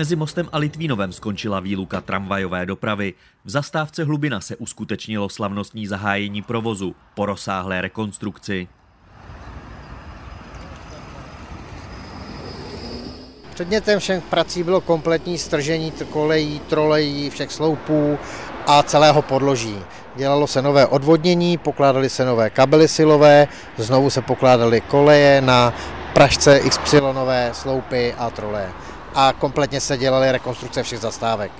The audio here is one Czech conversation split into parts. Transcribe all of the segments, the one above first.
Mezi mostem a Litvínovem skončila výluka tramvajové dopravy. V zastávce Hlubina se uskutečnilo slavnostní zahájení provozu po rozsáhlé rekonstrukci. Předmětem všech prací bylo kompletní stržení kolejí, trolejí, všech sloupů a celého podloží. Dělalo se nové odvodnění, pokládaly se nové kabely silové, znovu se pokládaly koleje na pražce XY sloupy a troleje. A kompletně se dělaly rekonstrukce všech zastávek.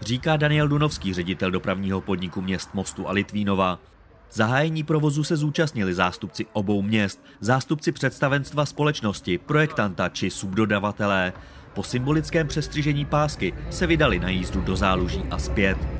Říká Daniel Dunovský, ředitel dopravního podniku měst Mostu a Litvínova. Zahájení provozu se zúčastnili zástupci obou měst, zástupci představenstva společnosti, projektanta či subdodavatelé. Po symbolickém přestřižení pásky se vydali na jízdu do záluží a zpět.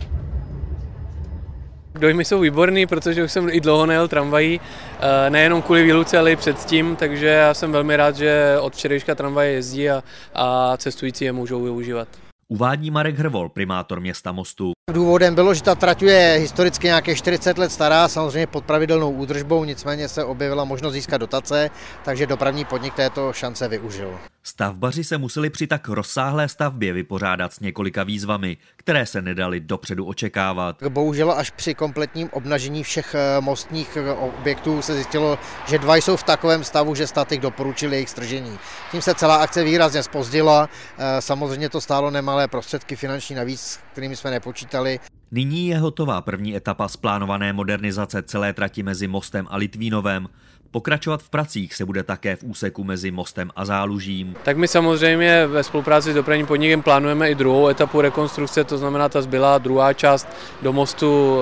Dojmy jsou výborný, protože už jsem i dlouho nejel tramvají, eh, nejenom kvůli výluce, ale i předtím, takže já jsem velmi rád, že od včerejška tramvaje jezdí a, a cestující je můžou využívat. Uvádí Marek Hrvol, primátor města Mostu. Důvodem bylo, že ta trať je historicky nějaké 40 let stará, samozřejmě pod pravidelnou údržbou, nicméně se objevila možnost získat dotace, takže dopravní podnik této šance využil. Stavbaři se museli při tak rozsáhlé stavbě vypořádat s několika výzvami, které se nedaly dopředu očekávat. Bohužel až při kompletním obnažení všech eh, mostních eh, objektů se zjistilo, že dva jsou v takovém stavu, že statik doporučil jejich stržení. Tím se celá akce výrazně spozdila, eh, samozřejmě to stálo nemalé prostředky finanční navíc, kterými jsme nepočítali. Nyní je hotová první etapa z plánované modernizace celé trati mezi Mostem a Litvínovem. Pokračovat v pracích se bude také v úseku mezi Mostem a Zálužím. Tak my samozřejmě ve spolupráci s dopravním podnikem plánujeme i druhou etapu rekonstrukce, to znamená ta zbylá druhá část do mostu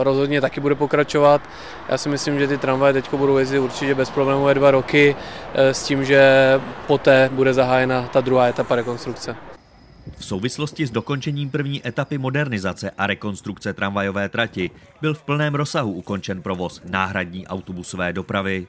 eh, rozhodně taky bude pokračovat. Já si myslím, že ty tramvaje teď budou jezdit určitě bez problémů dva roky eh, s tím, že poté bude zahájena ta druhá etapa rekonstrukce. V souvislosti s dokončením první etapy modernizace a rekonstrukce tramvajové trati byl v plném rozsahu ukončen provoz náhradní autobusové dopravy.